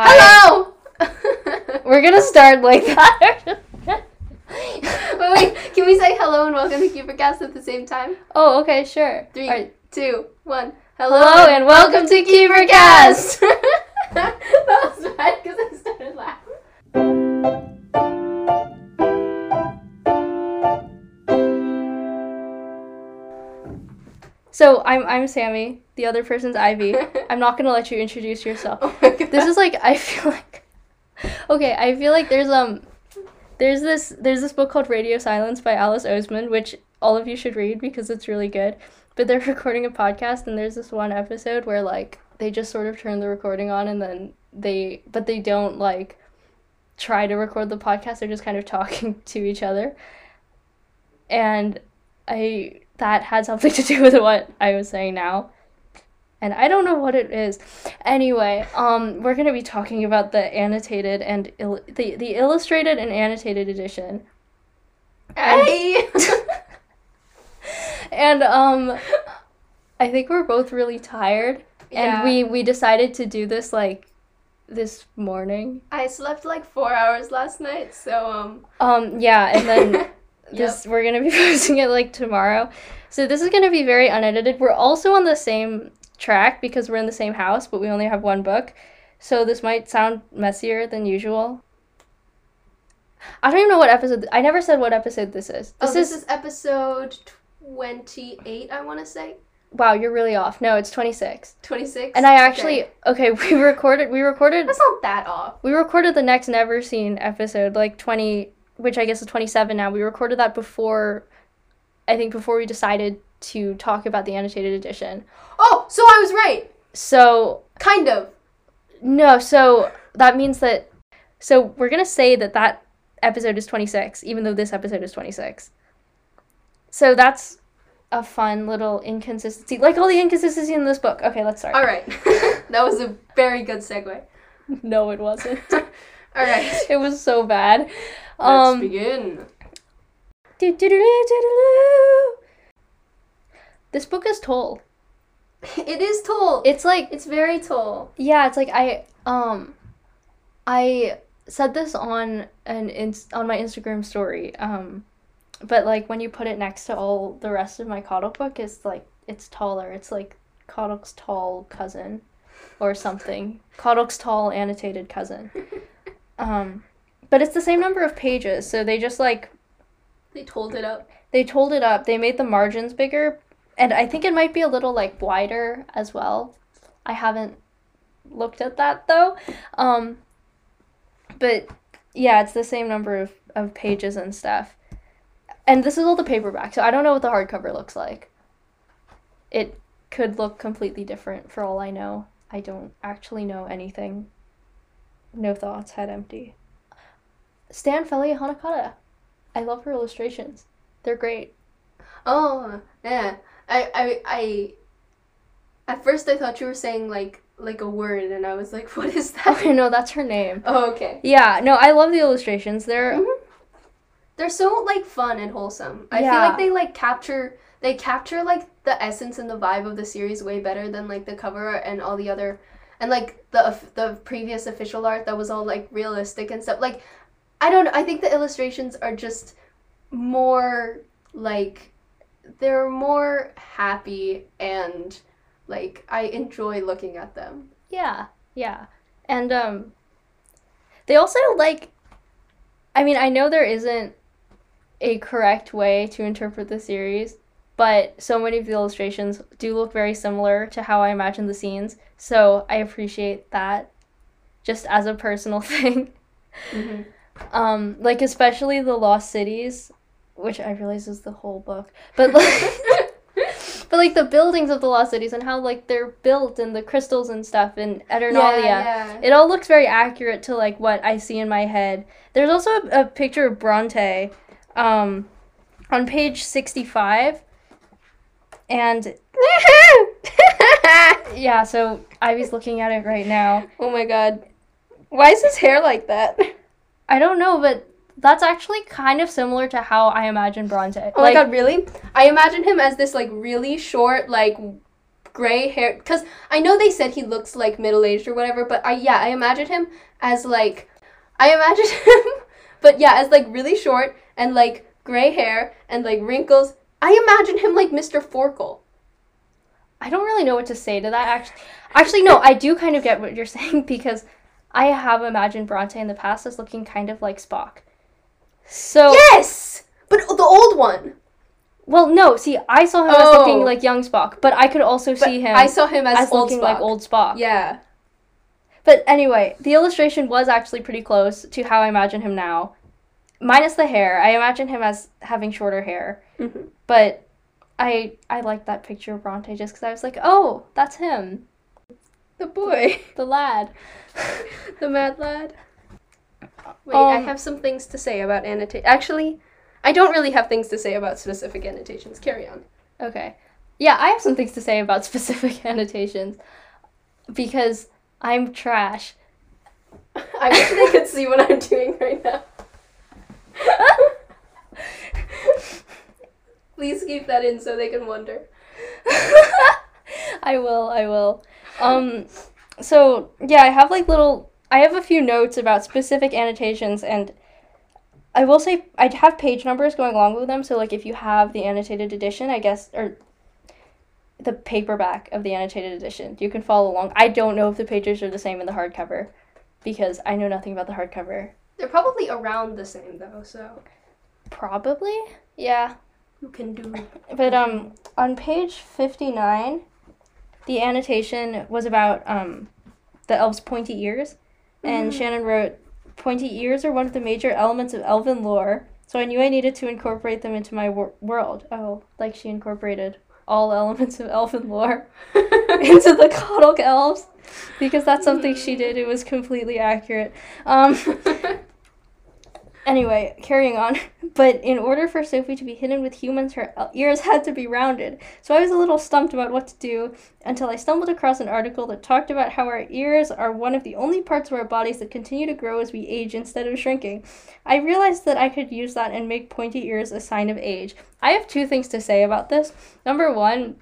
Hi. Hello! We're gonna start like that. wait, wait, can we say hello and welcome to Keepercast at the same time? oh, okay, sure. Three, Alright. two, one. Hello and welcome to KeeperCast! that was bad So I'm I'm Sammy. The other person's Ivy. I'm not gonna let you introduce yourself. Oh. This is like I feel like okay. I feel like there's um there's this there's this book called Radio Silence by Alice Oseman, which all of you should read because it's really good. But they're recording a podcast, and there's this one episode where like they just sort of turn the recording on, and then they but they don't like try to record the podcast. They're just kind of talking to each other, and I that had something to do with what I was saying now and I don't know what it is. Anyway, um, we're gonna be talking about the annotated and il- the the illustrated and annotated edition, Hey! and um, I think we're both really tired, Yeah. and we we decided to do this like this morning. I slept like four hours last night, so um. Um, yeah, and then this we're gonna be posting it like tomorrow. So this is gonna be very unedited. We're also on the same track because we're in the same house, but we only have one book. So this might sound messier than usual. I don't even know what episode. I never said what episode this is. Oh, This this is, is episode twenty-eight. I want to say wow. You're really off. No, it's 26. twenty-six. And I actually okay. We recorded. We recorded. That's not that off. We recorded the next Never Seen episode, like 20, which I guess is 27 now. We recorded that before, I think, before we decided to talk about the annotated edition. Oh, so I was right. So, Kind of. no, so that means that, so we're going to say that that episode is 26, even though this episode is 26. So that's a fun little inconsistency, like all the inconsistency in this book. Okay, let's start. All right. that was a very good segue. No, it wasn't. All right. it was so bad. Let's Um, begin. This book is tall. It is tall. It's like It's very tall. yeah, it's like I um I said this on an on my Instagram story. Um but like when you put it next to all the rest of my Kodok book it's like it's taller. It's like Kodok's tall cousin or something. Kodok's tall annotated cousin. Um but it's the same number of pages, so they just like They told it up. they told it up. They made the margins bigger, and I think it might be a little like wider as well. I haven't looked at that though. Um, but yeah, it's the same number of, of pages and stuff. And this is all the paperback, so I don't know what the hardcover looks like. It could look completely different for all I know. I don't actually know anything. No thoughts, head empty. Stan Felia Hanakata. I love her illustrations. They're great. Oh, yeah. I, I, I. At first, I thought you were saying like like a word, and I was like, "What is that?" Okay, no, that's her name. Oh, okay. Yeah, no, I love the illustrations. They're Mhm. They're so like fun and wholesome. I feel like they like capture they capture like the essence and the vibe of the series way better than like the cover art and all the other and like the the previous official art that was all like realistic and stuff. Like I don't know, I think the illustrations are just more like they're more happy and like I enjoy looking at them. yeah, yeah. And um they also like I mean, I know there isn't a correct way to interpret the series, but so many of the illustrations do look very similar to how I imagine the scenes. So, I appreciate that just as a personal thing. Mm-hmm. Um, like especially the Lost Cities, which I realize is the whole book, but like, but like the buildings of the Lost Cities and how like they're built and the crystals and stuff and Eternalia. yeah. It all looks very accurate to like what I see in my head. There's also a, a picture of Bronte, um, on page sixty-five, and yeah. So Ivy's looking at it right now. oh my god. Why is his hair like that? I don't know, but that's actually kind of similar to how I imagine Bronte. Oh my god, really? I imagine him as this like really short, like gray hair because I know they said he looks like middle aged or whatever, but I yeah I imagine him as like I imagine him, but yeah as like really short and like gray hair and like wrinkles. I imagine him like Mr. Forkle. I don't really know what to say to that. Actually, actually, no, I do kind of get what you're saying because I have imagined Bronte in the past as looking kind of like Spock. So Yes, but the old one. well, no, see, I saw him as Oh. looking like young Spock, but I could also But see him I saw him as, as looking Spock. like old Spock. Yeah. But anyway, the illustration was actually pretty close to how I imagine him now. Minus the hair. I imagine him as having shorter hair. Mhm. But I I liked that picture of Bronte just because I was like, oh, that's him. The boy. The lad. the mad lad. Wait, I Um, have some things to say about annotate. Actually, I don't really have things to say about specific annotations. Carry on. Okay. Yeah, I have some things to say about specific annotations. Because I'm trash. I wish they could see what I'm doing right now. Please keep that in so they can wonder. I will, I will. Um so yeah, I have like little I have a few notes about specific annotations and I will say I'd have page numbers going along with them, so like if you have the annotated edition, I guess or the paperback of the annotated edition, you can follow along. I don't know if the pages are the same in the hardcover because I know nothing about the hardcover. They're probably around the same though, so Probably. Yeah. you can do. But um, on page fifty nine, the annotation was about um, the elves' pointy ears, and Mhm. Shannon wrote, "Pointy ears are one of the major elements of elven lore, so I knew I needed to incorporate them into my wor- world." Oh, like she incorporated all elements of elven lore into the Kodok elves, because that's something she did. It was completely accurate. Um. Anyway, carrying on. But in order for Sophie to be hidden with humans, her ears had to be rounded. So I was a little stumped about what to do until I stumbled across an article that talked about how our ears are one of the only parts of our bodies that continue to grow as we age instead of shrinking. I realized that I could use that and make pointy ears a sign of age. I have two things to say about this. Number one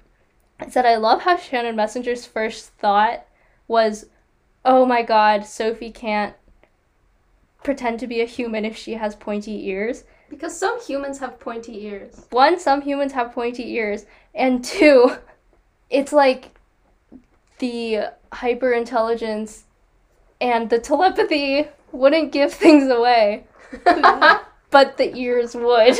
is that I love how Shannon Messenger's first thought was, oh my god, Sophie can't pretend to be a human if she has pointy ears. because some humans have pointy ears. One, some humans have pointy ears, and two, it's like the hyper intelligence and the telepathy wouldn't give things away, but the ears would.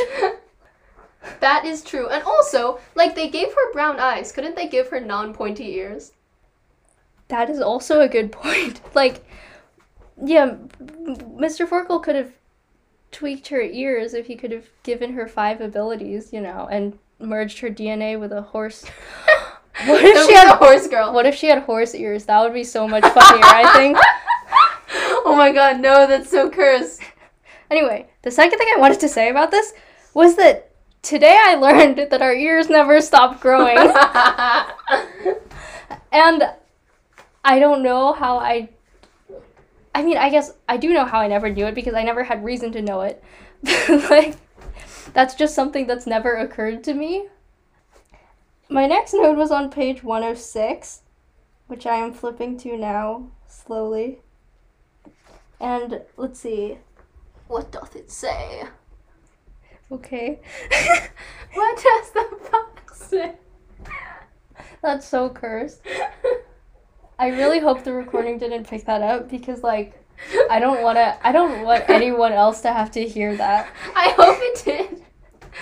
that is true. And also, like they gave her brown eyes. Couldn't they give her non-pointy ears? That is also a good point. Like, yeah, Mr. Forkle could have tweaked her ears if he could have given her five abilities, you know, and merged her DNA with a horse. What if she had a horse girl? What if she had horse ears? That would be so much funnier, I think. oh my god, no, that's so cursed. Anyway, the second thing I wanted to say about this was that today I learned that our ears never stop growing. and I don't know how I. I mean, I guess I do know how I never knew it because I never had reason to know it. like, that's just something that's never occurred to me. My next note was on page 106, which I am flipping to now slowly. And let's see. what doth it say? Okay. What does the box say? That's so cursed. I really hope the recording didn't pick that up because like I don't want to I don't want anyone else to have to hear that. I hope it did.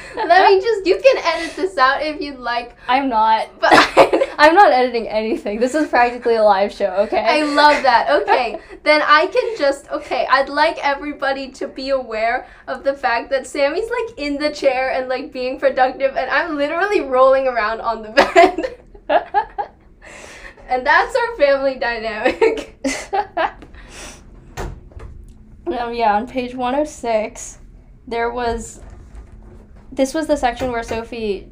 Let me just, you can edit this out if you'd like, I'm not but I'm not editing anything. This is practically a live show, okay? I love that. Okay, then I can just, okay, I'd like everybody to be aware of the fact that Sammy's like in the chair and like being productive, and I'm literally rolling around on the bed. And that's our family dynamic. um, yeah, on page 106, there was. This was the section where Sophie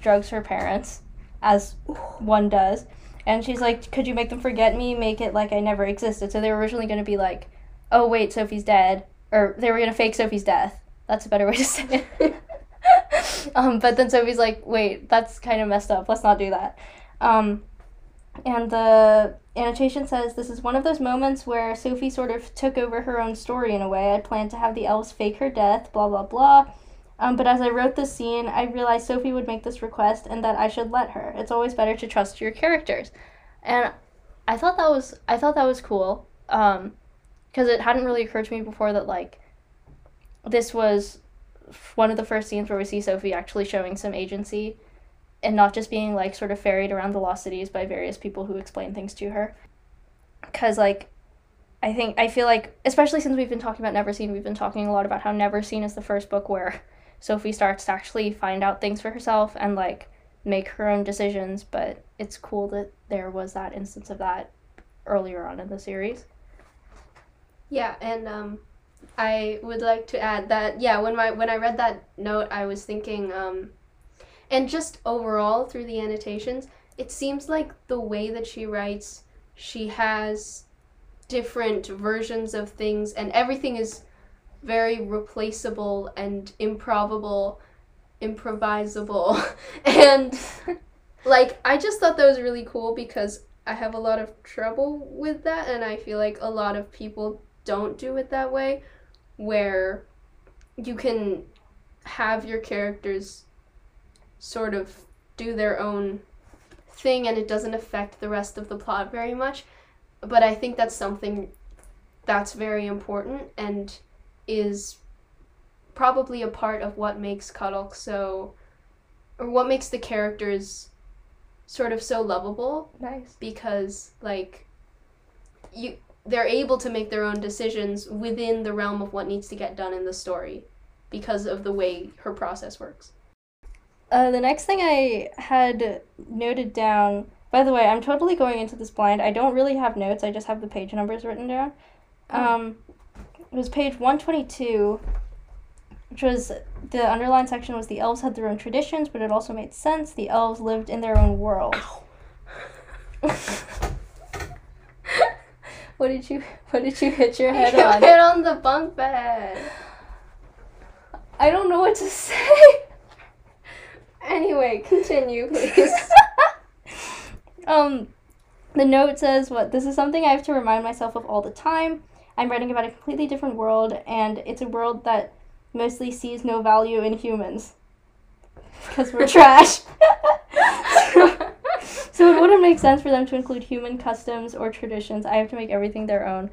drugs her parents, as one does. And she's like, Could you make them forget me? Make it like I never existed. So they were originally going to be like, Oh, wait, Sophie's dead. Or they were going to fake Sophie's death. That's a better way to say it. um, but then Sophie's like, Wait, that's kind of messed up. Let's not do that. Um, And the annotation says this is one of those moments where Sophie sort of took over her own story in a way. I planned to have the elves fake her death, blah blah blah. Um, but as I wrote this scene, I realized Sophie would make this request and that I should let her. It's always better to trust your characters. And I thought that was I thought that was cool. Um, because it hadn't really occurred to me before that like this was one of the first scenes where we see Sophie actually showing some agency and not just being like sort of ferried around the lost cities by various people who explain things to her. Cuz like I think I feel like especially since we've been talking about Neverseen, we've been talking a lot about how Neverseen is the first book where Sophie starts to actually find out things for herself and like make her own decisions, but it's cool that there was that instance of that earlier on in the series. Yeah, and um, I would like to add that yeah, when my when I read that note, I was thinking, um, and just overall through the annotations, it seems like the way that she writes, she has different versions of things, and everything is very replaceable and improbable, improvisable, and like I just thought that was really cool because I have a lot of trouble with that, and I feel like a lot of people don't do it that way, where you can have your characters sort of do their own thing and it doesn't affect the rest of the plot very much. But I think that's something that's very important and is probably a part of what makes Cuddle so or what makes the characters sort of so lovable Nice. because like you they're able to make their own decisions within the realm of what needs to get done in the story because of the way her process works. Uh, the next thing I had noted down, by the way, I'm totally going into this blind. I don't really have notes, I just have the page numbers written down. Um, it was page 122, which was the underlined section was the elves had their own traditions, but it also made sense. The elves lived in their own world. what did you What did you hit your head You on? hit on the bunk bed. I don't know what to say. Anyway, continue, please. um, the note says, "What this is something I have to remind myself of all the time. I'm writing about a completely different world, and it's a world that mostly sees no value in humans because we're trash. so it wouldn't make sense for them to include human customs or traditions. I have to make everything their own.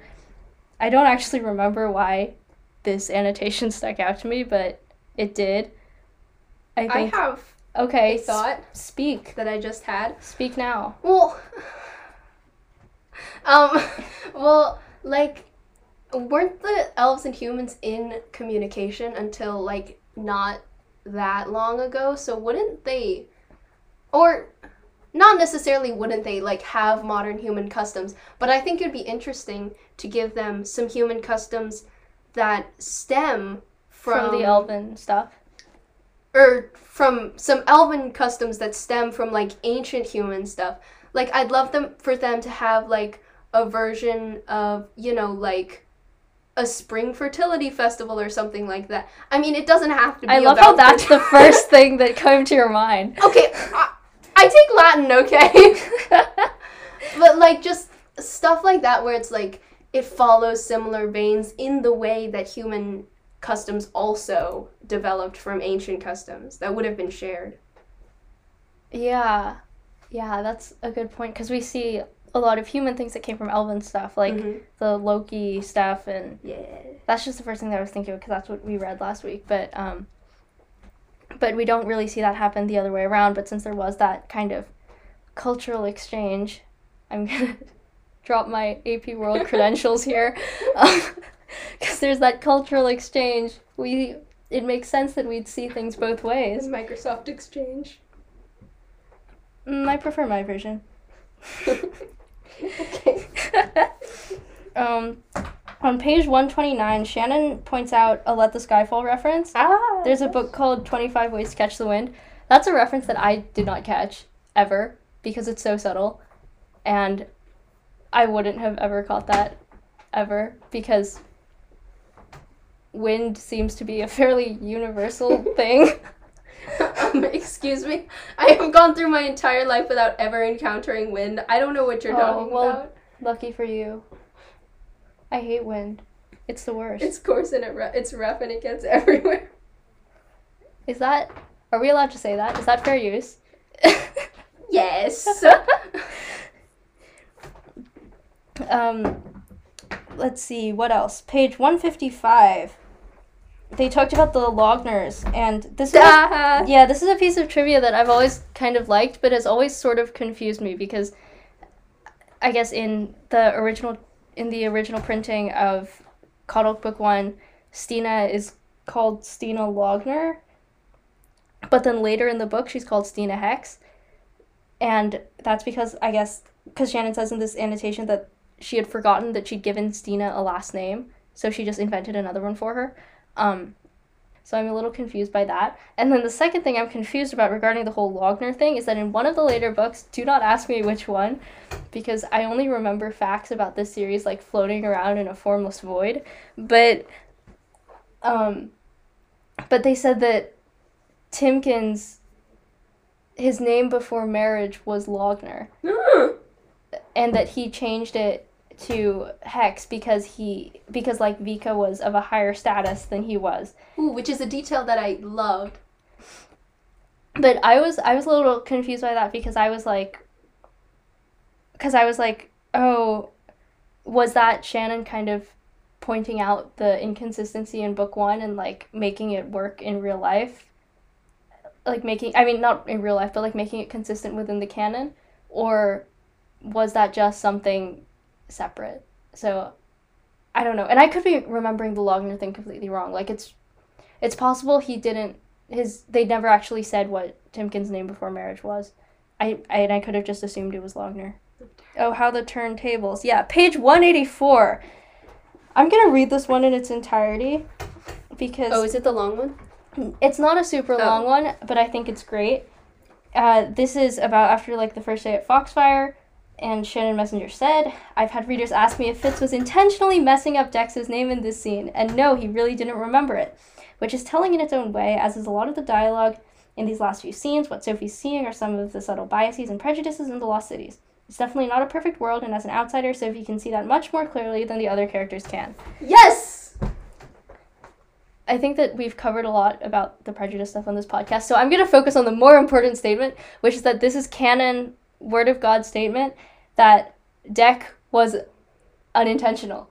I don't actually remember why this annotation stuck out to me, but it did. I I have okay. a s- thought speak. that I just had. Speak now. Well, um, well, like, weren't the elves and humans in communication until like not that long ago? So wouldn't they, or not necessarily wouldn't they like have modern human customs? But I think it'd be interesting to give them some human customs that stem From, the elven stuff. Or from some elven customs that stem from like ancient human stuff. Like I'd love them for them to have like a version of, you know, like a spring fertility festival or something like that. I mean, it doesn't have to be I love about how that's the first thing that came to your mind. Okay, I, I take Latin, okay? but like just stuff like that where it's like it follows similar veins in the way that human customs also developed from ancient customs that would have been shared. yeah. Yeah, that's a good point because we see a lot of human things that came from elven stuff, like Mhm. the Loki stuff, and Yeah. that's just the first thing that I was thinking of because that's what we read last week. But um, but we don't really see that happen the other way around. But since there was that kind of cultural exchange, I'm gonna drop my AP World credentials here, because there's that cultural exchange. We it makes sense that we'd see things both ways. Microsoft Exchange. Mm, I prefer my version. okay. um, on page 129, Shannon points out a Let the Sky Fall reference. Ah. There's a book called 25 Ways to Catch the Wind. That's a reference that I did not catch ever because it's so subtle. And I wouldn't have ever caught that ever because wind seems to be a fairly universal thing. Um, excuse me. I have gone through my entire life without ever encountering wind. I don't know what you're Oh, talking well, about. Lucky for you. I hate wind. It's the worst. It's coarse and it ru- it's rough and it gets everywhere. Is that? Are we allowed to say that? Is that fair use? Yes. um, let's see what else. Page one fifty five. They talked about the Logners, and this is a- Ah. yeah, this is a piece of trivia that I've always kind of liked, but has always sort of confused me because I guess in the original in the original printing of Coddle Book One, Stina is called Stina Logner, but then later in the book she's called Stina Hex, and that's because I guess because Shannon says in this annotation that she had forgotten that she'd given Stina a last name, so she just invented another one for her. Um, so I'm a little confused by that. And then the second thing I'm confused about regarding the whole Logner thing is that in one of the later books, do not ask me which one, because I only remember facts about this series like floating around in a formless void. But um but they said that Timkins his name before marriage was Logner and that he changed it to Hex because he because like Vika was of a higher status than he was. Ooh, which is a detail that I loved. But I was I was a little confused by that because I was like cuz I was like, "Oh, was that Shannon kind of pointing out the inconsistency in book 1 and like making it work in real life?" Like making I mean not in real life, but like making it consistent within the canon or was that just something separate? So I don't know. And I could be remembering the Logner thing completely wrong. Like it's it's possible he didn't his they never actually said what Timkin's name before marriage was. I, I and I could have just assumed it was Logner. Oh, how the turntables. Yeah, page 184. I'm going to read this one in its entirety because Oh, is it the long one? it's not a super Oh. long one, but I think it's great. Uh, this is about after like the first day at Foxfire, and Shannon Messenger said, "I've had readers ask me if Fitz was intentionally messing up Dex's name in this scene, and no, he really didn't remember it, which is telling in its own way, as is a lot of the dialogue in these last few scenes. What Sophie's seeing are some of the subtle biases and prejudices in the Lost Cities." It's definitely not a perfect world, and as an outsider, Sophie can see that much more clearly than the other characters can. Yes. I think that we've covered a lot about the prejudice stuff on this podcast. So I'm going to focus on the more important statement, which is that this is canon word of God statement that Deck was unintentional.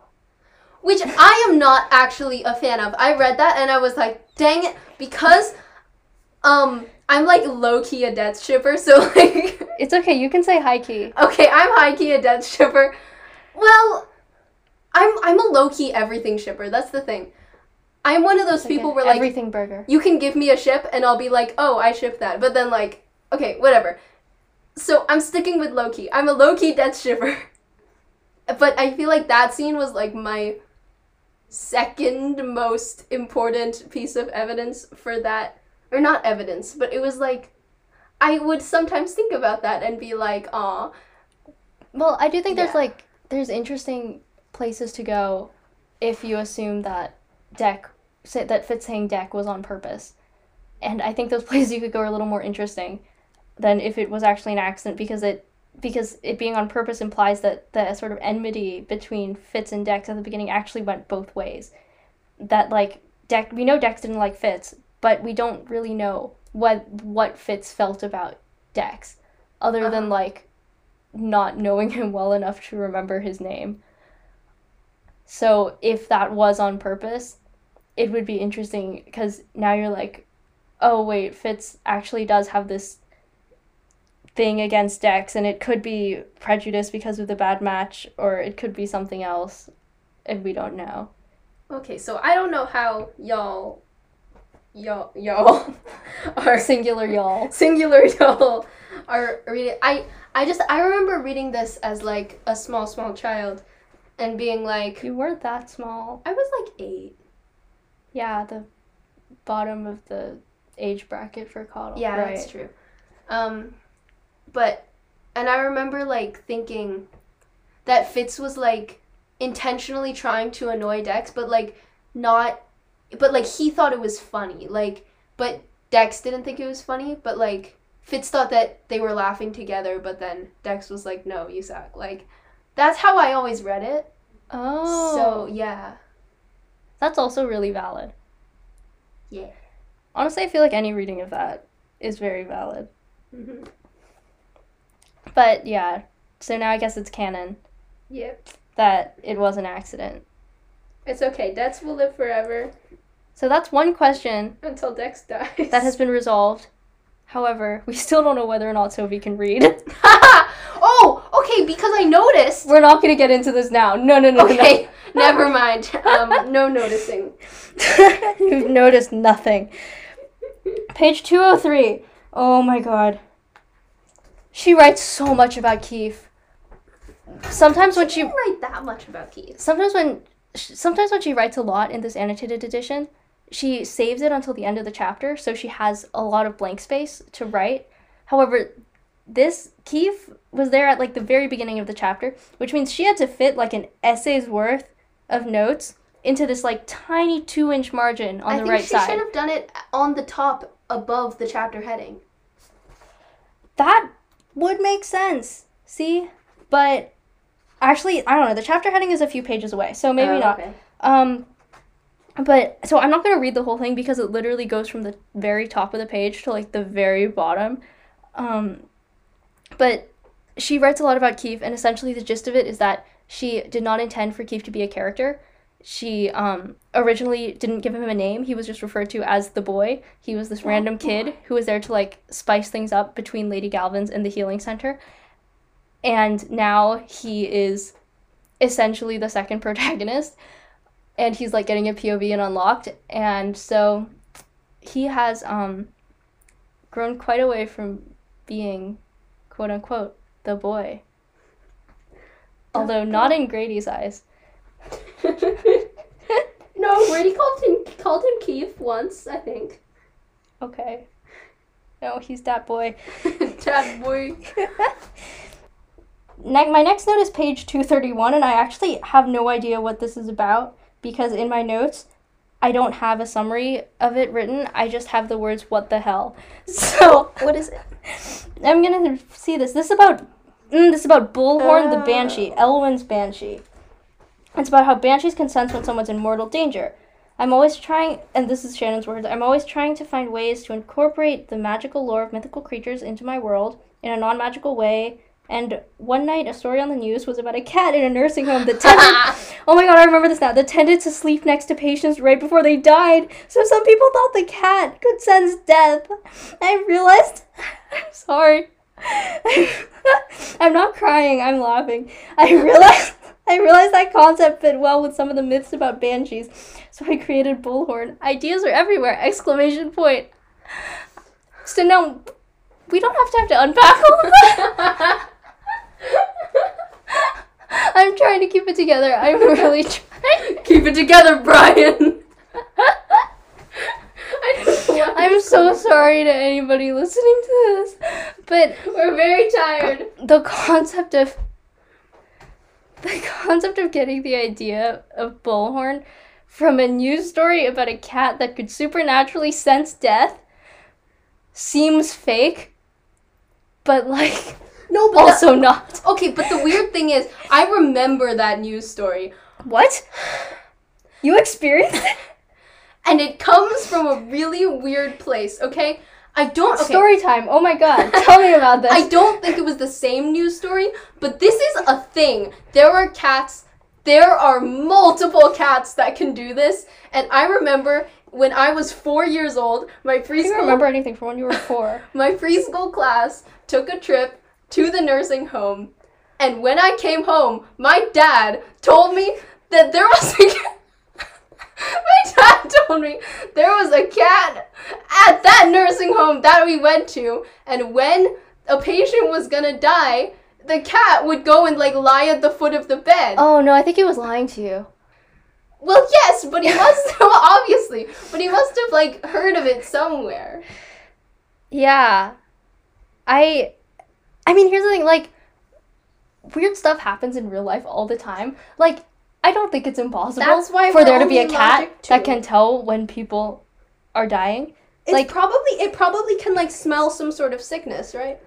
Which I am not actually a fan of. I read that and I was like, dang it, because um I'm like low key a death shipper, so like It's okay, you can say high key. okay, I'm high key a death shipper. Well, I'm I'm a low key everything shipper. That's the thing. I'm one of those Like people where like everything burger. you can give me a ship and I'll be like, oh, I ship that. But then like, okay, whatever. So I'm sticking with Loki. I'm a Loki death shiver. But I feel like that scene was like my second most important piece of evidence for that. Or not evidence, but it was like I would sometimes think about that and be like, aw. Well, I do think there's like there's interesting places to go if you assume that Deck say that Fitz saying Deck was on purpose. And I think those places you could go are a little more interesting than if it was actually an accident because it because it being on purpose implies that the sort of enmity between Fitz and Dex at the beginning actually went both ways. That like Dex we know Dex didn't like Fitz, but we don't really know what what Fitz felt about Dex other than Uh-huh. like not knowing him well enough to remember his name. So if that was on purpose, it would be interesting because now you're like, oh wait, Fitz actually does have this thing against Dex, and it could be prejudice because of the bad match, or it could be something else, and we don't know. Okay, so I don't know how y'all y'all y'all are Singular y'all. singular y'all are reading I I just I remember reading this as like a small small child and being like You weren't that small. I was like 8. Yeah, the bottom of the age bracket for Coddle. Yeah, right. that's true. Um but and I remember like thinking that Fitz was like intentionally trying to annoy Dex but like not but like he thought it was funny. Like but Dex didn't think it was funny, but like Fitz thought that they were laughing together, but then Dex was like, "No, you suck." Like that's how I always read it. Oh. So yeah, that's also really valid. yeah. Honestly, I feel like any reading of that is very valid. Mm-hmm. But yeah, so now I guess it's canon Yep. that it was an accident. It's okay. Dex will live forever So that's one question until Dex dies. that has been resolved. However, we still don't know whether or not Sophie can read. oh, okay. Because I noticed. We're not gonna get into this now. No, no, no, Okay, never mind. Um, no noticing. You've noticed nothing. Page 203. Oh my god. She writes so much about Keefe. Sometimes when she didn't write that much about Keefe. sometimes when sometimes when she writes a lot in this annotated edition, she saves it until the end of the chapter, so she has a lot of blank space to write. However, this Keefe was there at like the very beginning of the chapter, which means she had to fit like an essay's worth of notes into this like tiny two inch margin on I the think right she side. should have done it on the top above the chapter heading. That would make sense. See? But actually, I don't know. The chapter heading is a few pages away, so maybe Oh, not. okay. Um, but so I'm not gonna read the whole thing because it literally goes from the very top of the page to like the very bottom. Um, but she writes a lot about Keefe, and essentially the gist of it is that she did not intend for Keefe to be a character. She um, originally didn't give him a name. He was just referred to as the boy. He was this random kid who was there to like spice things up between Lady Galvin's and the healing center. And now he is essentially the second protagonist and he's like getting a POV and unlocked and so he has um grown quite away from being quote unquote the boy although not in Grady's eyes no, Grady called him called him Keefe once, I think. okay no he's that boy that boy. ne- my next note is page 231 and i actually have no idea what this is about because in my notes i don't have a summary of it written i just have the words what the hell so What is it? i'm gonna see this this is about mm, this is about bullhorn the Oh. banshee elwin's banshee it's about how banshees can sense when someone's in mortal danger i'm always trying and this is shannon's words i'm always trying to find ways to incorporate the magical lore of mythical creatures into my world in a non-magical way and one night, a story on the news was about a cat in a nursing home that tended. oh my god, I remember this now. That tended to sleep next to patients right before they died. So some people thought the cat could sense death. I realized. I'm sorry. I'm not crying. I'm laughing. I realized. I realized that concept fit well with some of the myths about banshees, so I created Bullhorn. Ideas are everywhere! Exclamation point. So now, we don't have to have to unpack all of that. I'm trying to keep it together. I'm really trying. Keep it together, Brian. I don't know why I'm so sorry to anybody listening to this, but We're very tired. the concept of the concept of getting the idea of bullhorn from a news story about a cat that could supernaturally sense death seems fake, but like No, but also not. okay. But the weird thing is, I remember that news story, What? You experienced it? and it comes from a really weird place. Okay, I don't. Okay, Story time. Oh my god. Tell me about this. I don't think it was the same news story, but this is a thing. There are cats. There are multiple cats that can do this, and I remember when I was four years old, my I don't remember anything from when you were four. my preschool class took a trip to the nursing home, and when I came home, my dad told me that there was a my dad told me there was a cat at that nursing home that we went to, and when a patient was gonna die, the cat would go and like lie at the foot of the bed. Oh no, I think he was lying to you. Well, yes, but he must well, obviously, but he must have like heard of it somewhere. Yeah. I I mean, here's the thing, like weird stuff happens in real life all the time. Like I don't think it's impossible That's why for there to be a cat that can tell when people are dying. It's Like- probably it probably can like smell some sort of sickness, right?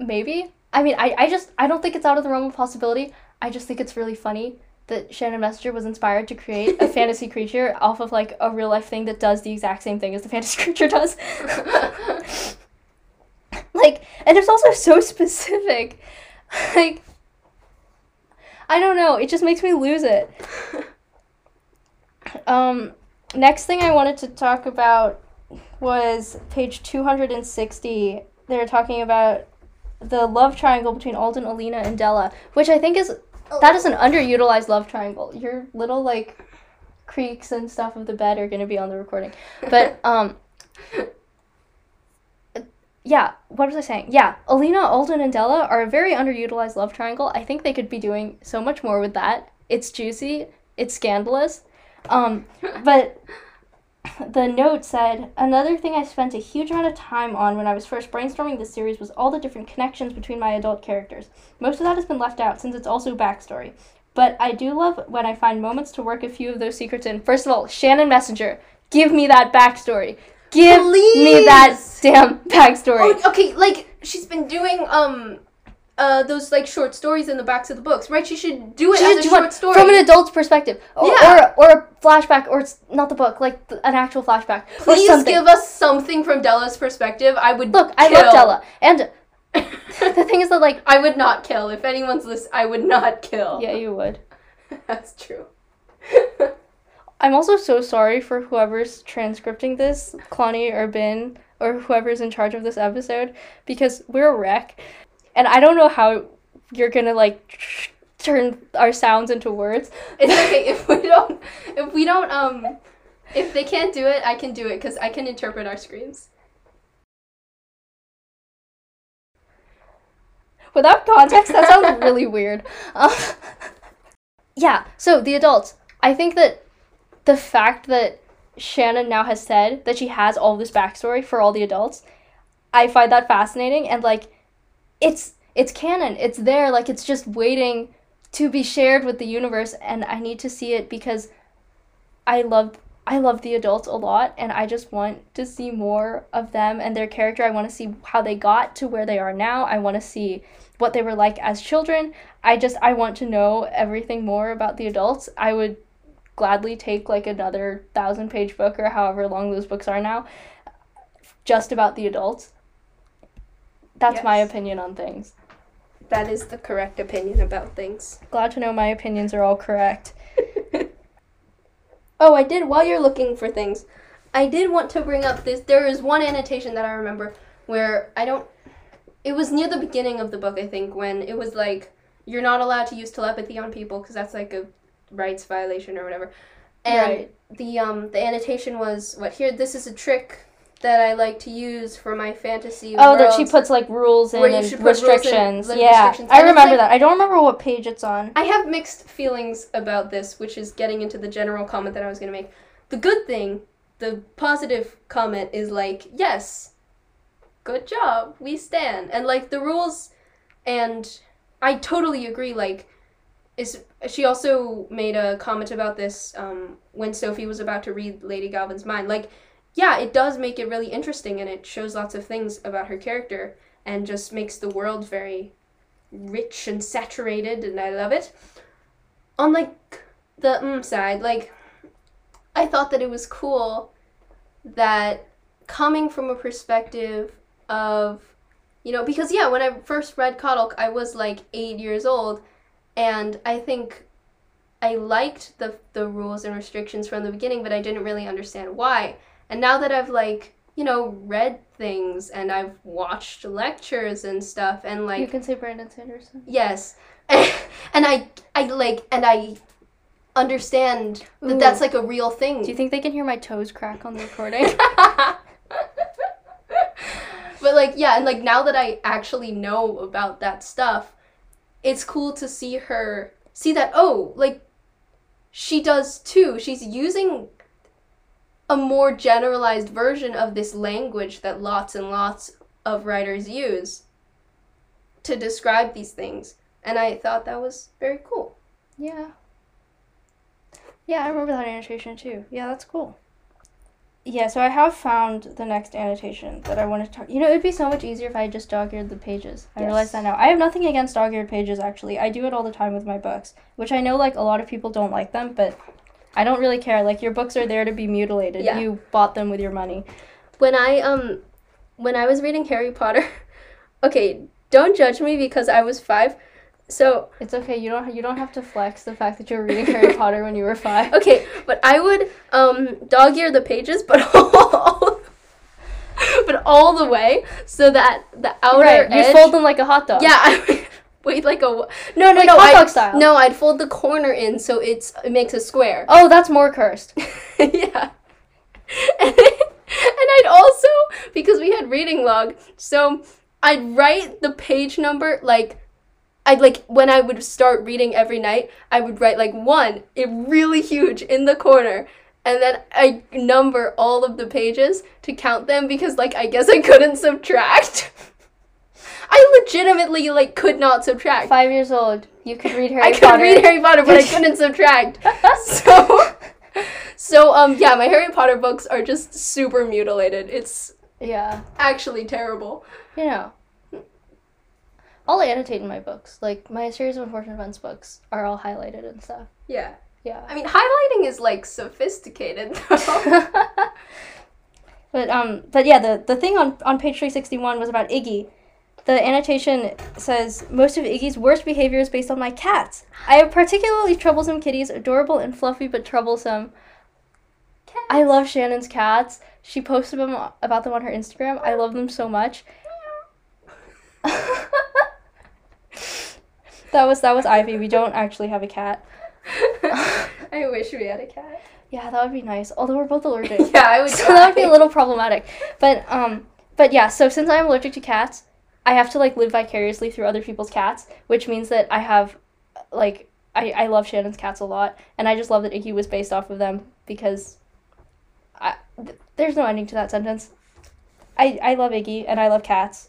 Maybe. I mean, I, I just I don't think it's out of the realm of possibility. I just think it's really funny that Shannon Messenger was inspired to create a fantasy creature off of like a real life thing that does the exact same thing as the fantasy creature does. like, and it's also so specific. like, I don't know. It just makes me lose it. Um, next thing I wanted to talk about was page 260. They're talking about the love triangle between Alden, Alina, and Della, which I think is that is an underutilized love triangle. Your little like creaks and stuff of the bed are gonna be on the recording, but um, yeah. What was I saying? Yeah, Alina, Alden, and Della are a very underutilized love triangle. I think they could be doing so much more with that. It's juicy. It's scandalous. Um, but the note said another thing I spent a huge amount of time on when I was first brainstorming this series was all the different connections between my adult characters. Most of that has been left out since it's also backstory. But I do love when I find moments to work a few of those secrets in. First of all, Shannon Messenger, give me that backstory. Give me that Please. damn backstory. Oh, okay, like she's been doing um uh those like short stories in the backs of the books, right? She should do it She as a short story. from an adult's perspective, or, Yeah. or or a flashback, or it's not the book, like th- an actual flashback, Please give us something from Della's perspective. I would Look, I love Della, and the thing is that like, I would not kill. If anyone's list, I would not kill. yeah, you would. That's true. I'm also so sorry for whoever's transcripting this, Clonny or Bin, or whoever's in charge of this episode, because we're a wreck, and I don't know how you're gonna like turn our sounds into words. It's okay if we don't if we don't um if they can't do it, I can do it because I can interpret our screams. Without context, that sounds really weird. Um, yeah, so the adults. I think that the fact that Shannon now has said that she has all this backstory for all the adults, I find that fascinating and like it's it's canon. It's there, like it's just waiting to be shared with the universe and I need to see it because I love I love the adults a lot and I just want to see more of them and their character. I want to see how they got to where they are now. I want to see what they were like as children. I just I want to know everything more about the adults. I would gladly take like another 1000 page book or however long those books are now just about the adults. That's my opinion on things. That is the correct opinion about things. Glad to know my opinions are all correct. Oh, I did. While you're looking for things, I did want to bring up this. There is one annotation that I remember where I don't. It was near the beginning of the book, I think, when it was like you're not allowed to use telepathy on people because that's like a rights violation or whatever. And Right. the um the annotation was what here. This is a trick that I like to use for my fantasy. Oh, that she puts like rules in and rules in, restrictions. yeah, restrictions. I remember like- that. I don't remember what page it's on. I have mixed feelings about this, which is getting into the general comment that I was going to make. The good thing, the positive comment is like, yes, good job, we stand. And like the rules, and I totally agree. Like, is she also made a comment about this um, when Sophie was about to read Lady Galvin's mind? Like, yeah, it does make it really interesting, and it shows lots of things about her character, and just makes the world very rich and saturated, and I love it. On like the mm side, like I thought that it was cool that coming from a perspective of you know because yeah when I first read Coddle I was like eight years old and I think I liked the the rules and restrictions from the beginning but I didn't really understand why and now that I've like you know read things and I've watched lectures and stuff and like you can say Brandon Sanderson. Yes. and I I like and I understand that Ooh. that's like a real thing. Do you think they can hear my toes crack on the recording? but like yeah, and like now that I actually know about that stuff, it's cool to see her see that oh, like she does too. She's using a more generalized version of this language that lots and lots of writers use to describe these things. And I thought that was very cool. yeah. Yeah, I remember that annotation too. Yeah, that's cool. Yeah, so I have found the next annotation that I want to talk. You know, it'd be so much easier if I just dog-eared the pages. I realize that now. I have nothing against dog-eared pages actually. I do it all the time with my books, which I know like a lot of people don't like them, but I don't really care. Like your books are there to be mutilated. Yeah. You bought them with your money. when I um when I was reading Harry Potter, okay, don't judge me because I was five. So It's okay. You don't you don't have to flex the fact that you were reading Harry Potter when you were 5. okay, but I would um dog ear the pages, but all, but all the way so that the outer right. You edge. fold them like a hot dog. yeah, I wait like a no no Like no hot dog style. no I'd fold the corner in so it's it makes a square. Oh, that's more cursed. yeah. And, and I'd also because we had reading log, so I'd write the page number like I'd like when I would start reading every night, I would write like one, it really huge in the corner. And then I number all of the pages to count them because like I guess I couldn't subtract. I legitimately like could not subtract. Five years old. You could read Harry I could read Harry Potter, but I couldn't subtract. So, so um, yeah, my Harry Potter books are just super mutilated. It's yeah. actually terrible. You know. I'll annotate in my books. Like my series of unfortunate events books are all highlighted and stuff. Yeah, Yeah. I mean highlighting is like sophisticated though. but um but yeah, the the thing on on page 361 was about Iggy. The annotation says most of Iggy's worst behavior is based on my cats. I have particularly troublesome kitties, adorable and fluffy but troublesome. Cats. I love Shannon's cats. She posted them about them on her Instagram. I love them so much. that was that was Ivy. We don't actually have a cat. I wish we had a cat. Yeah, that would be nice. Although we're both allergic. Yeah, I would. so that would be a little problematic. But um but yeah, so since I'm allergic to cats, I have to like live vicariously through other people's cats, which means that I have like I, I love Shannon's cats a lot, and I just love that Iggy was based off of them because I, th- there's no ending to that sentence. I, I love Iggy and I love cats.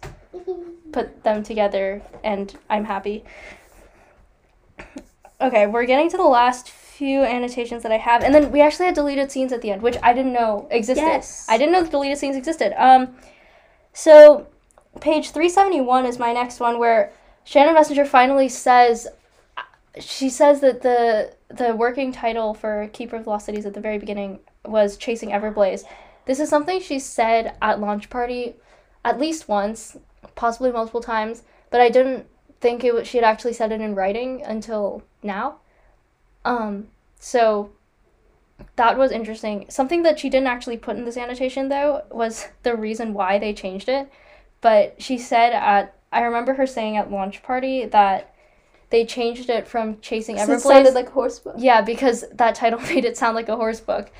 Put them together and I'm happy. Okay, we're getting to the last few annotations that I have, and then we actually had deleted scenes at the end, which I didn't know existed. Yes. I didn't know the deleted scenes existed. Um, so page three seventy one is my next one where Shannon Messenger finally says, she says that the the working title for Keeper of the Lost Cities at the very beginning was Chasing Everblaze. This is something she said at launch party at least once, possibly multiple times, but I didn't think it was, she had actually said it in writing until now. Um, so that was interesting. Something that she didn't actually put in this annotation though was the reason why they changed it. But she said at I remember her saying at launch party that they changed it from Chasing So Everblaze. it sounded like a horse book. Yeah, because that title made it sound like a horse book.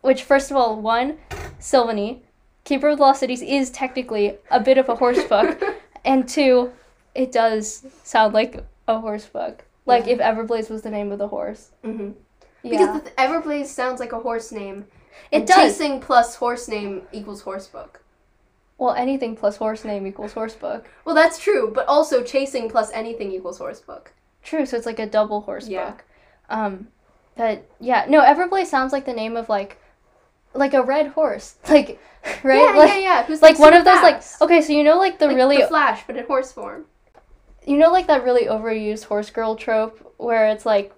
Which, first of all, one, Silveny, Keeper of the Lost Cities is technically a bit of a horse book. and two, it does sound like a horse book. Like Yeah. if Everblaze was the name of the horse. hmm Yeah. Because the Everblaze sounds like a horse name. it does. Chasing plus horse name equals horse book. well, anything plus horse name equals horse book. Well, that's true, but also chasing plus anything equals horse book. True, so it's like a double horse Yeah. book. Um, but yeah, no, Everblaze sounds like the name of like, like a red horse, like, right? Yeah, like, yeah, yeah. Who's like one of those like okay, so you know like the Like really the Flash, but in horse form. You know like that really overused horse girl trope where it's like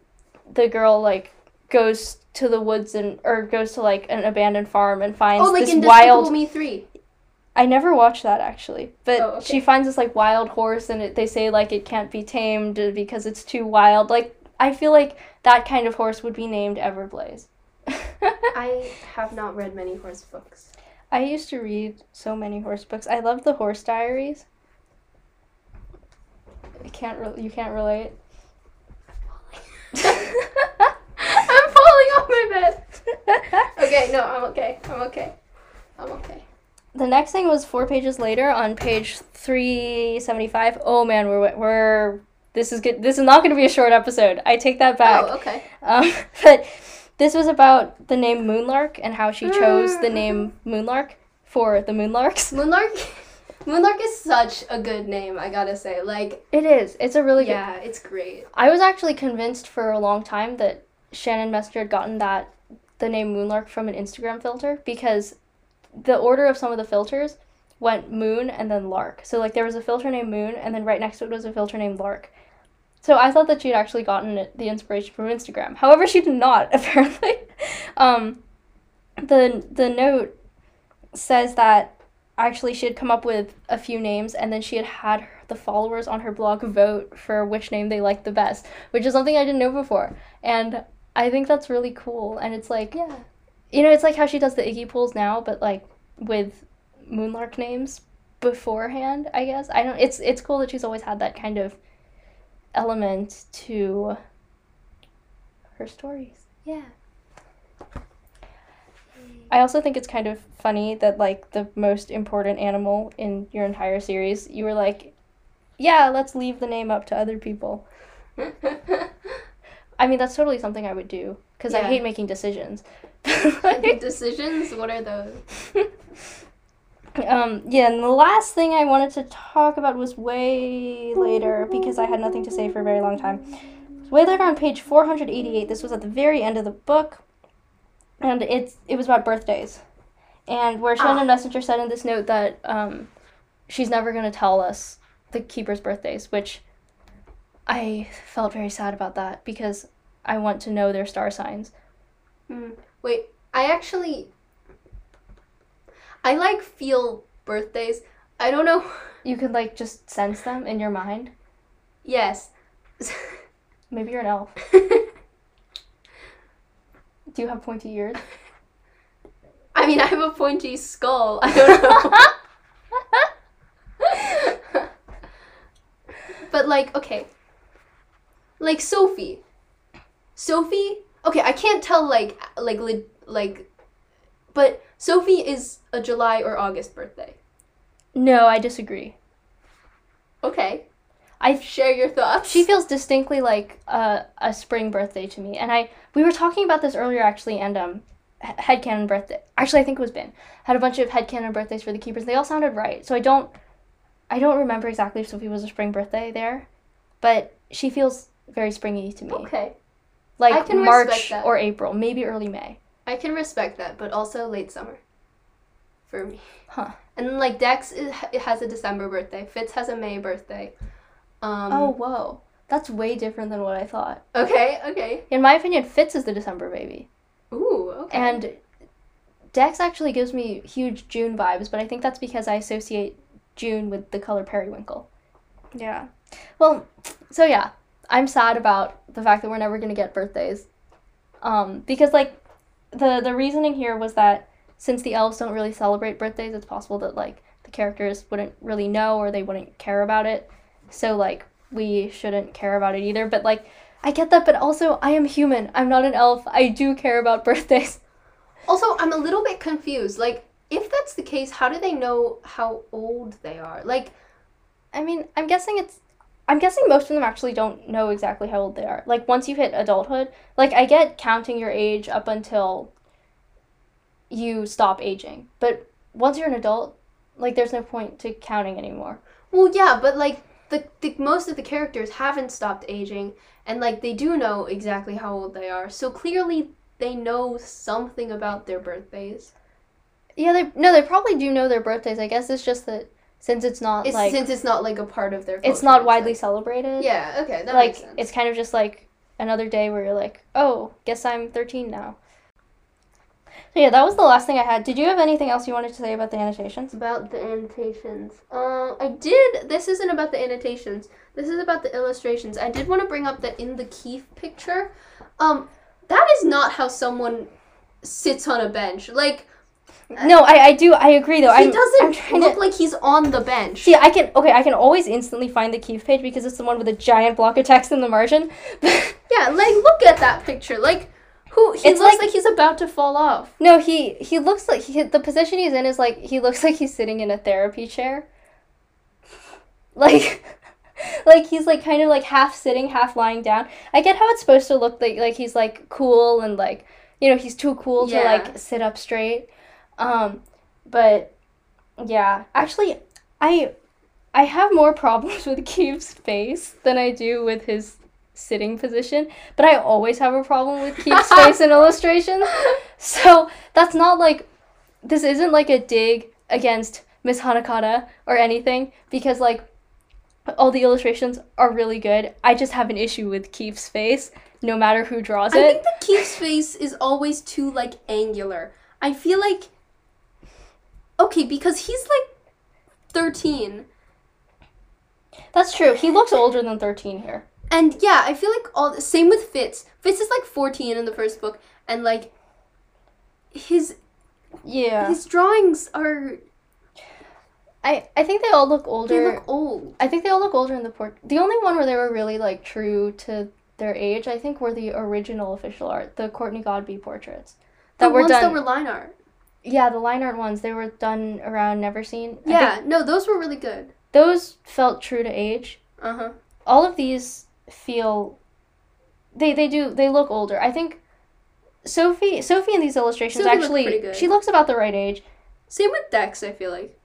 the girl like goes to the woods and or goes to like an abandoned farm and finds Oh, like this in Despicable wild Me three. I never watched that actually, but Oh, okay. she finds this like wild horse and it, they say like it can't be tamed because it's too wild. Like I feel like that kind of horse would be named Everblaze. I have not read many horse books. I used to read so many horse books. I loved the Horse Diaries. I can't re- you can't relate. I'm falling off my bed. Okay, no, I'm okay. I'm okay. I'm okay. The next thing was four pages later on page 375. Oh man, we're we're this is good. This is not going to be a short episode. I take that back. Oh, okay. Um, but this was about the name Moonlark and how she chose the name Moonlark for the Moonlarks. Moonlark. Moonlark is such a good name. I gotta say, like, It is. It's a really good. yeah, it's great. I was actually convinced for a long time that Shannon Messenger had gotten that the name Moonlark from an Instagram filter because the order of some of the filters went Moon and then Lark. So like there was a filter named Moon and then right next to it was a filter named Lark. So I thought that she'd actually gotten it, the inspiration from Instagram. However, she did not apparently. um, the the note says that actually she had come up with a few names and then she had had the followers on her blog vote for which name they liked the best, which is something I didn't know before. And I think that's really cool. And it's like, Yeah. you know, it's like how she does the Iggy pools now, but like with Moonlark names beforehand, I guess. I don't it's it's cool that she's always had that kind of element to her stories. Yeah. I also think it's kind of funny that like the most important animal in your entire series, you were like, yeah, let's leave the name up to other people. I mean, that's totally something I would do because I hate making decisions. Decisions? What are those? um, yeah, and the last thing I wanted to talk about was way later because I had nothing to say for a very long time. Way later on page 488. This was at the very end of the book, and it's it was about birthdays, and where Shannon Ah. Messenger said in this note that um, she's never gonna tell us the keepers' birthdays, which I felt very sad about that because I want to know their star signs. Hmm. Wait, I actually. I like feel birthdays. I don't know. You could like just sense them in your mind. yes. Maybe you're an elf. Do you have pointy ears? I mean, I have a pointy skull. I don't know. but like, okay. Like Sophie. Sophie. Okay, I can't tell like like li- like, but Sophie is a July or August birthday. No, I disagree. Okay, I share your thoughts. she feels distinctly like a, a spring birthday to me, and I we were talking about this earlier actually, and um, he- headcanon birthday. Actually, I think it was Ben had a bunch of headcanon birthdays for the keepers. They all sounded right, so I don't, I don't remember exactly if Sophie was a spring birthday there, but she feels very springy to me, okay, like I can March or April, maybe early May. I can respect that, but also late summer. For me. Huh. And like Dex is, has a December birthday. Fitz has a May birthday. Um, oh whoa, that's way different than what I thought. Okay. Okay. In my opinion, Fitz is the December baby. Ooh. Okay. And Dex actually gives me huge June vibes, but I think that's because I associate June with the color periwinkle. Yeah. Well, so yeah, I'm sad about the fact that we're never gonna get birthdays. Um, because like the the reasoning here was that since the elves don't really celebrate birthdays, it's possible that like the characters wouldn't really know or they wouldn't care about it. So like we shouldn't care about it either. But like I get that, but also I am human. I'm not an elf. I do care about birthdays. also, I'm a little bit confused. Like, if that's the case, how do they know how old they are? Like, I mean, I'm guessing it's. I'm guessing most of them actually don't know exactly how old they are. Like, once you hit adulthood, like, I get counting your age up until you stop aging. But once you're an adult, like, there's no point to counting anymore. well, yeah, but like the, the most of the characters haven't stopped aging, and like they do know exactly how old they are. So clearly, they know something about their birthdays. Yeah, they. No, they probably do know their birthdays. I guess it's just that since it's not, It's like. since it's not like a part of their. it's not widely like- celebrated. Yeah. Okay. That like, makes sense. it's kind of just like another day where you're like, oh, guess I'm 13 now. So, yeah, that was the last thing I had. Did you have anything else you wanted to say about the annotations? about the annotations. Um, I did. This isn't about the annotations. This is about the illustrations. I did want to bring up that in the Keefe picture, um, that is not how someone sits on a bench. Like No, I, I do I agree though. he I'm, doesn't I'm look to like he's on the bench. see. I can okay. I can always instantly find the Keefe page because it's the one with a giant block of text in the margin. yeah, like look at that picture. Like who? He It's looks like- like, he's about to fall off. no, he he looks like he the position he's in is like he looks like he's sitting in a therapy chair. Like. Like he's like kind of like half sitting, half lying down. I get how it's supposed to look like like he's like cool and like you know he's too cool to like sit up straight. Um, but yeah, actually, I I have more problems with Keefe's face than I do with his sitting position, but I always have a problem with Keefe's face in illustrations. So that's not like this isn't like a dig against Miss Hanakata or anything because like all the illustrations are really good. I just have an issue with Keefe's face, no matter who draws it. I think that Keefe's face is always too like angular. I feel like okay because he's like thirteen, That's true. He looks older than 13 here. And yeah, I feel like all the same with Fitz. Fitz is like fourteen in the first book, and like his Yeah. his drawings are I, I think they all look older. they look old. I think they all look older in the port. The only one where they were really like true to their age, I think, were the original official art, the Courtney Godbey portraits that the were ones done. that were line art. yeah, the line art ones. They were done around Neverseen. I think Yeah, no, those were really good. those felt true to age. Uh huh. All of these feel. They they do they look older. I think. Sophie Sophie in these illustrations Sophie actually good. she looks about the right age. Same with Dex. I feel like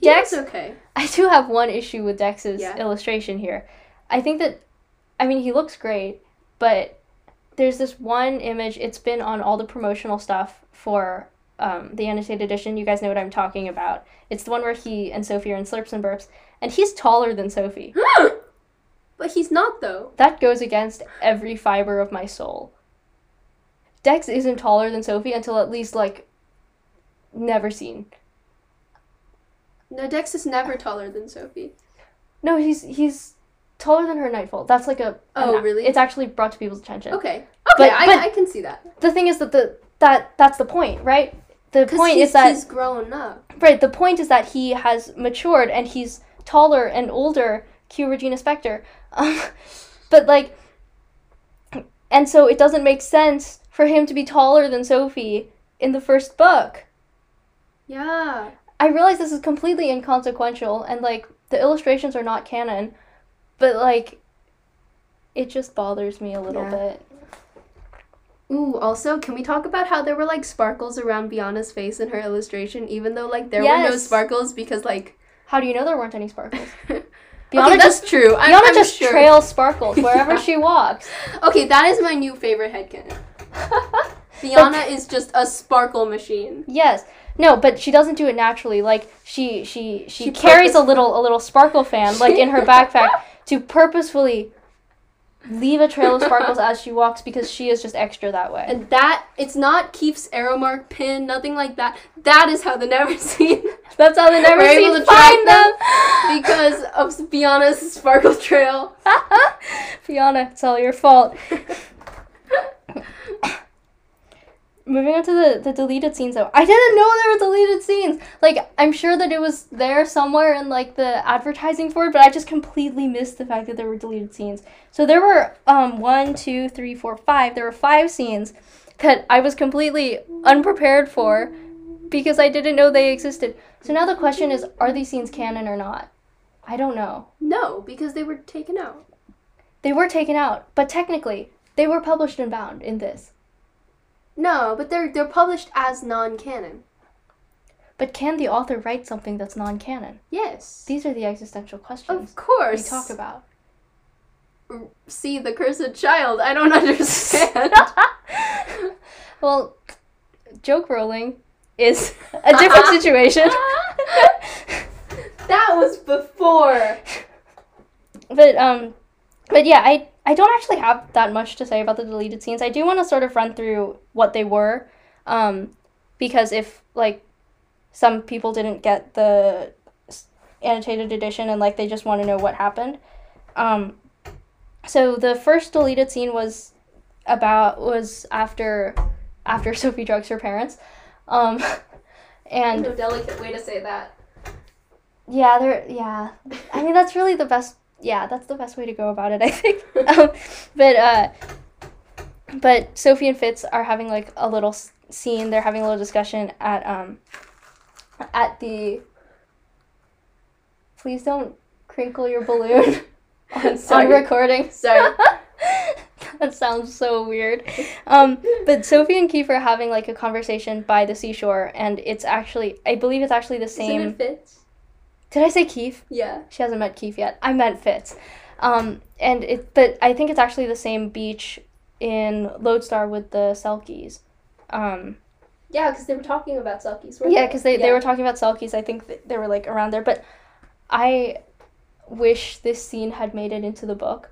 Dex looks okay. I do have one issue with Dex's Yeah. illustration here. I think that, I mean, he looks great, but there's this one image. It's been on all the promotional stuff for um, the annotated edition. You guys know what I'm talking about. It's the one where he and Sophie are in Slurps and Burps, and he's taller than Sophie. but he's not though. That goes against every fiber of my soul. Dex isn't taller than Sophie until at least like Neverseen. No, Dex is never taller than Sophie. No, he's he's taller than her Nightfall. That's like a Oh, an- really? It's actually brought to people's attention. Okay. Okay, But- I, but- I can see that. The thing is that the that that's the point, right? The point is that he's grown up. right. The point is that he has matured and he's taller and older. Q Regina Spektor, um, but like, and so it doesn't make sense for him to be taller than Sophie in the first book. Yeah. I realize this is completely inconsequential and like the illustrations are not canon, but like it just bothers me a little Yeah. bit. Ooh, also, can we talk about how there were like sparkles around Biana's face in her illustration, even though like there were no sparkles because like. How do you know there weren't any sparkles? okay, that's just true. I'm, Biana I'm just sure. trails sparkles wherever Yeah. she walks. Okay, that is my new favorite headcanon. Biana is just a sparkle machine. yes. No, but she doesn't do it naturally. Like she she she, She carries a little a little sparkle fan like in her backpack to purposefully leave a trail of sparkles as she walks because she is just extra that way. And that it's not Keefe's arrow mark pin, nothing like that. That is how the Neverseen That's how the never were see able to find track them. Of Biana's sparkle trail. Fiona, it's all your fault. Moving on to the, the deleted scenes though. I didn't know there were deleted scenes. Like I'm sure that it was there somewhere in like the advertising for it, but I just completely missed the fact that there were deleted scenes. So there were um one, two, three, four, five. There were five scenes that I was completely unprepared for because I didn't know they existed. So now the question is, are these scenes canon or not? I don't know. No, because they were taken out. They were taken out, but technically, they were published and bound in this. No, but they're they're published as non-canon. But can the author write something that's non canon? Yes. These are the existential questions of course. we talk about. See the cursed child. I don't understand. well, JK Rowling is a different situation. That was before. but um but yeah, I I don't actually have that much to say about the deleted scenes. I do want to sort of run through what they were um because if like some people didn't get the annotated edition and like they just want to know what happened. Um so the first deleted scene was about was after after Sophie drugs her parents. Um and no delicate way to say that. Yeah, there. Yeah, I mean that's really the best. Yeah, that's the best way to go about it, I think. um, but uh, but Sophie and Fitz are having like a little scene. They're having a little discussion at um at the. Please don't crinkle your balloon on, on recording. Sorry. that sounds so weird. Um, but Sophie and Keefe are having like a conversation by the seashore, and it's actually I believe it's actually the same. Isn't it Fitz? Did I say Keefe? Yeah. She hasn't met Keefe yet. I meant Fitz. Um, and it, but I think it's actually the same beach in Lodestar with the Selkies. Um, Yeah, because they were talking about Selkies. yeah, because they, they were talking about Selkies. I think they were like around there. But I wish this scene had made it into the book.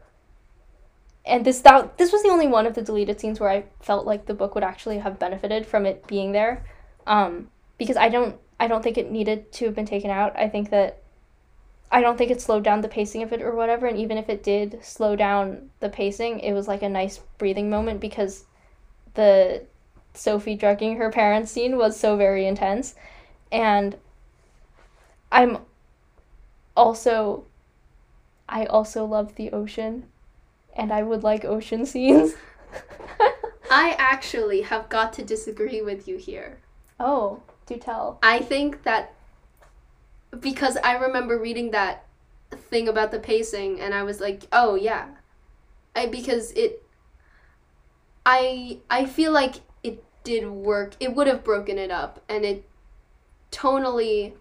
And this that this was the only one of the deleted scenes where I felt like the book would actually have benefited from it being there, um, because I don't I don't think it needed to have been taken out. I think that I don't think it slowed down the pacing of it or whatever. And even if it did slow down the pacing, it was like a nice breathing moment because the Sophie drugging her parents scene was so very intense. And I'm also I also love the ocean and I would like ocean scenes. I actually have got to disagree with you here. oh, do tell. I think that because I remember reading that thing about the pacing and I was like, "Oh yeah." I because it I I feel like it did work. It would have broken it up and it tonally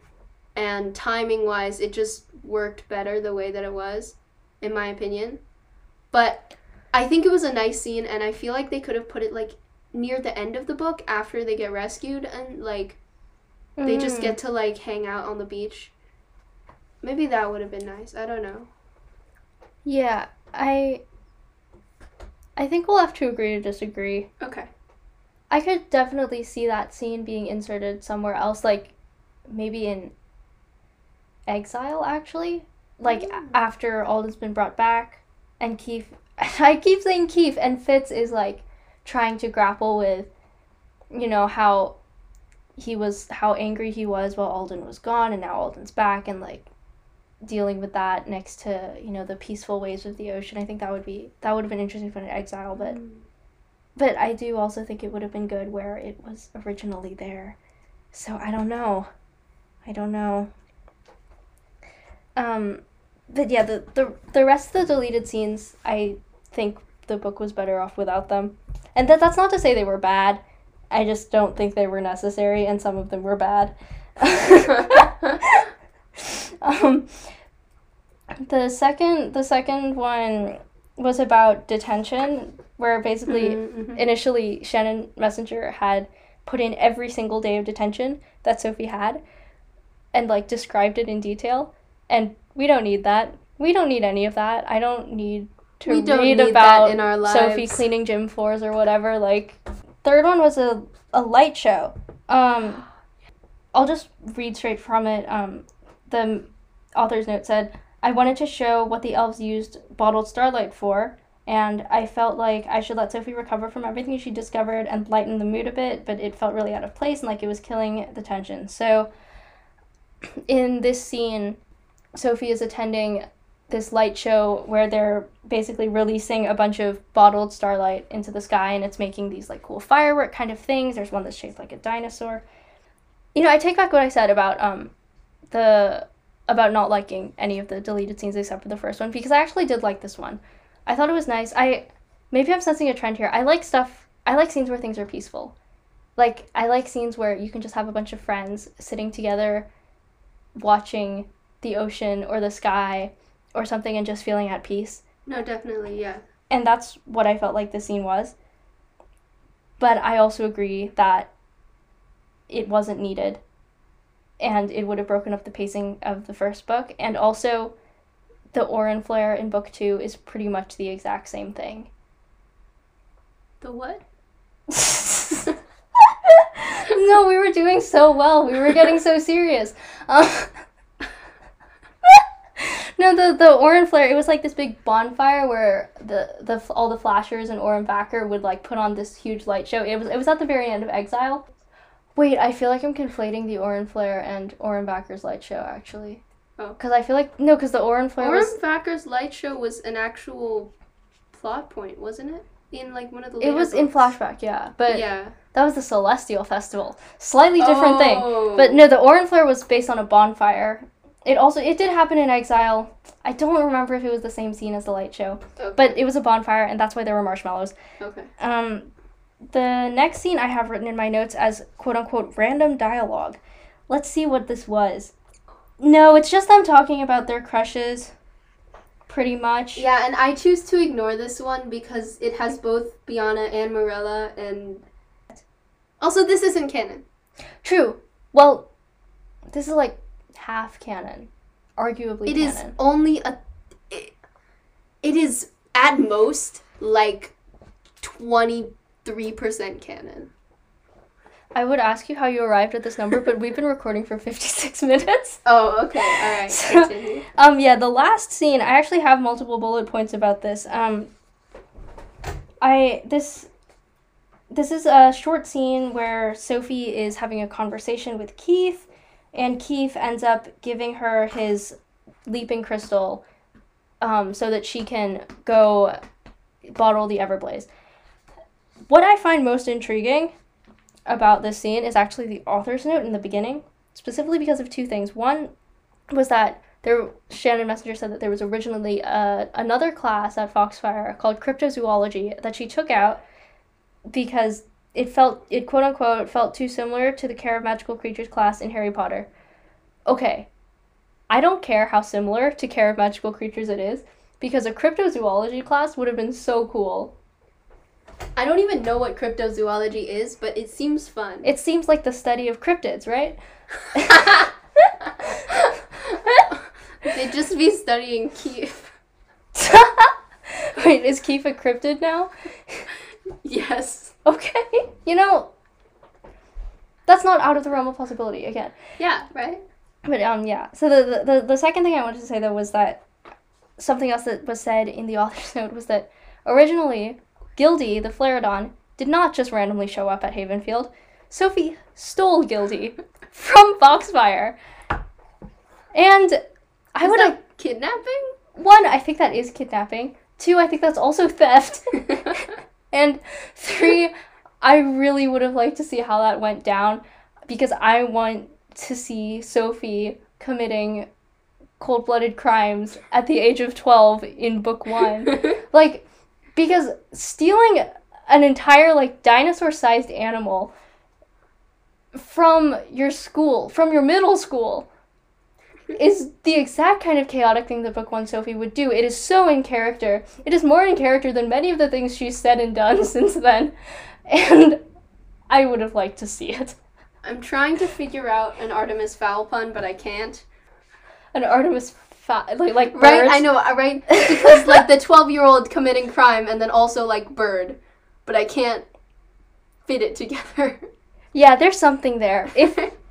and timing wise it just worked better the way that it was in my opinion. But I think it was a nice scene and I feel like they could have put it like near the end of the book after they get rescued and like they just Mm. get to like hang out on the beach. Maybe that would have been nice. I don't know. Yeah, I I think we'll have to agree to disagree. Okay. I could definitely see that scene being inserted somewhere else, like maybe in exile, actually. Like Mm. after Alden's been brought back, and Keefe. I keep saying Keefe, and Fitz is like trying to grapple with, you know, how he was, how angry he was while Alden was gone, and now Alden's back, and like dealing with that next to you know the peaceful waves of the ocean. I think that would be that would have been interesting for an exile, but Mm. but I do also think it would have been good where it was originally there. So I don't know. I don't know. Um, but yeah, the, the the rest of the deleted scenes, I think the book was better off without them. And that that's not to say they were bad. I just don't think they were necessary, and some of them were bad. um, the second the second one was about detention, where basically Mhm, mhm. initially Shannon Messenger had put in every single day of detention that Sophie had and like described it in detail. And we don't need that. We don't need any of that. I don't need to read about in our Sophie cleaning gym floors or whatever. Like third one was a, a light show. Um I'll just read straight from it. Um the author's note said, I wanted to show what the elves used bottled starlight for, and I felt like I should let Sophie recover from everything she discovered and lighten the mood a bit, but it felt really out of place and like it was killing the tension. So, in this scene, Sophie is attending this light show where they're basically releasing a bunch of bottled starlight into the sky and it's making these like cool firework kind of things. There's one that's shaped like a dinosaur. You know, I take back what I said about um the about not liking any of the deleted scenes except for the first one because I actually did like this one. I thought it was nice. I maybe I'm sensing a trend here. I like stuff. I like scenes where things are peaceful. Like I like scenes where you can just have a bunch of friends sitting together watching the ocean or the sky or something and just feeling at peace. No, definitely, yeah. And that's what I felt like the scene was. But I also agree that it wasn't needed and it would have broken up the pacing of the first book. And also, the Orin flare in book two is pretty much the exact same thing. The what? no, we were doing so well. We were getting so serious. Um, no, the the Orin flare. It was like this big bonfire where the the all the flashers and Orin Vacker would like put on this huge light show. It was it was at the very end of Exile. Wait, I feel like I'm conflating the Orin flare and Orin Backer's light show actually. Oh. Because I feel like no, because the Orin flare Orm was Vacker's light show was an actual plot point, wasn't it? In like one of the it was in flashback, yeah. But yeah. that was the Celestial Festival, slightly different thing. Oh. But no, the Orin Flare was based on a bonfire. It also it did happen in Exile. I don't remember if it was the same scene as the light show, Okay. but it was a bonfire, and that's why there were marshmallows. okay. Um, the next scene I have written in my notes as quote unquote random dialogue. Let's see what this was. No, it's just them talking about their crushes. pretty much. Yeah, and I choose to ignore this one because it has both Biana and Marella, and also this isn't canon. True. Well, this is like half canon, arguably. It is canon. only a. It, it is at most like twenty three percent canon. I would ask you how you arrived at this number, but we've been recording for 56 minutes. Oh, okay. All right. So- Um, yeah, the last scene, I actually have multiple bullet points about this. Um, I, this, this is a short scene where Sophie is having a conversation with Keefe, and Keefe ends up giving her his leaping crystal, um, so that she can go bottle the Everblaze. What I find most intriguing about this scene is actually the author's note in the beginning, specifically because of two things. One was that there Shannon Messenger said that there was originally uh, another class at Foxfire called cryptozoology that she took out because it felt it quote unquote felt too similar to the care of magical creatures class in Harry Potter. Okay. I don't care how similar to care of magical creatures it is because a cryptozoology class would have been so cool. I don't even know what cryptozoology is, but it seems fun. It seems like the study of cryptids, right? They'd just be studying Keefe. Wait, is Keefe a cryptid now? Yes. Okay. You know, that's not out of the realm of possibility again. Yeah, right? But um, yeah. So the, the the second thing I wanted to say though was that something else that was said in the author's note was that originally Gildy the Flareadon did not just randomly show up at Havenfield. Sophie stole Gildy from Foxfire, and I Is would have kidnapping? one. I think that is kidnapping. Two. I think that's also theft. And three, I really would have liked to see how that went down because I want to see Sophie committing cold blooded crimes at the age of 12 in book one. like, because stealing an entire, like, dinosaur sized animal from your school, from your middle school, is the exact kind of chaotic thing that book one Sophie would do. It is so in character. It is more in character than many of the things she's said and done since then. And I would have liked to see it. I'm trying to figure out an Artemis fowl pun, but I can't. An Artemis fa- like like Right? I know, uh, right? Because like the 12 year old committing crime and then also like bird, but I can't fit it together. Yeah, there's something there. If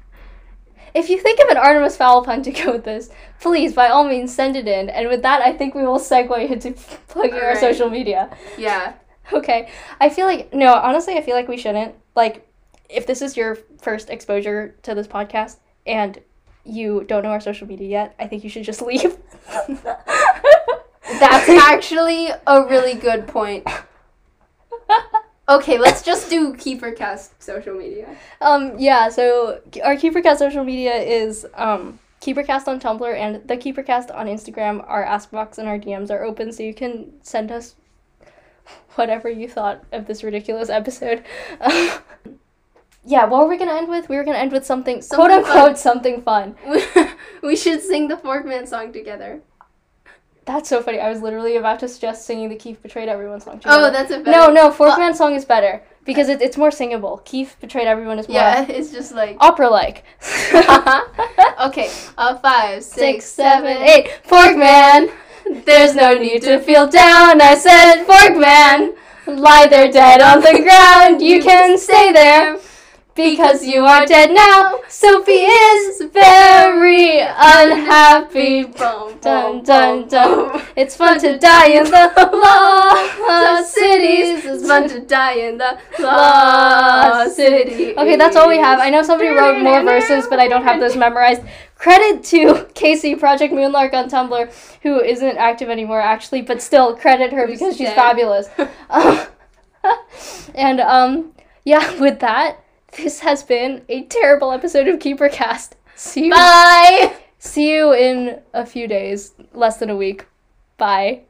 if you think of an Artemis fowl pun to go with this, please by all means send it in. And with that, I think we will segue into plugging our social media. yeah. Okay. I feel like no, honestly, I feel like we shouldn't. Like if this is your first exposure to this podcast and you don't know our social media yet, I think you should just leave. That's actually a really good point. Okay, let's just do KeeperCast social media. um yeah, so our KeeperCast social media is um KeeperCast on Tumblr and the KeeperCast on Instagram. Our Ask Box and our DMs are open, so you can send us whatever you thought of this ridiculous episode. yeah, what were we gonna end with? We were gonna end with something, Something quote unquote fun. something fun. we should sing the Forkman song together. That's so funny. I was literally about to suggest singing the Keefe Betrayed Everyone song. Oh, that's a better. no, no, Forkman song is better because it, it's more singable. Keefe Betrayed Everyone is more Yeah, it's just like. opera like. okay, uh, five, Six, seven, eight. Forkman! There's no need to feel down. I said, Forkman! Lie there dead on the ground. You can stay there because you are dead now. Sophie is very unhappy. Boom, Dun dun dun. It's fun to die in the lost cities. It's fun to die in the lost city. Okay, that's all we have. I know somebody wrote more verses, but I don't have those memorized. Credit to Casey, Project Moonlark on Tumblr, who isn't active anymore actually, but still credit her because she's fabulous. And um, yeah, with that, this has been a terrible episode of KeeperCast. See you. Bye. See you in a few days, less than a week. Bye.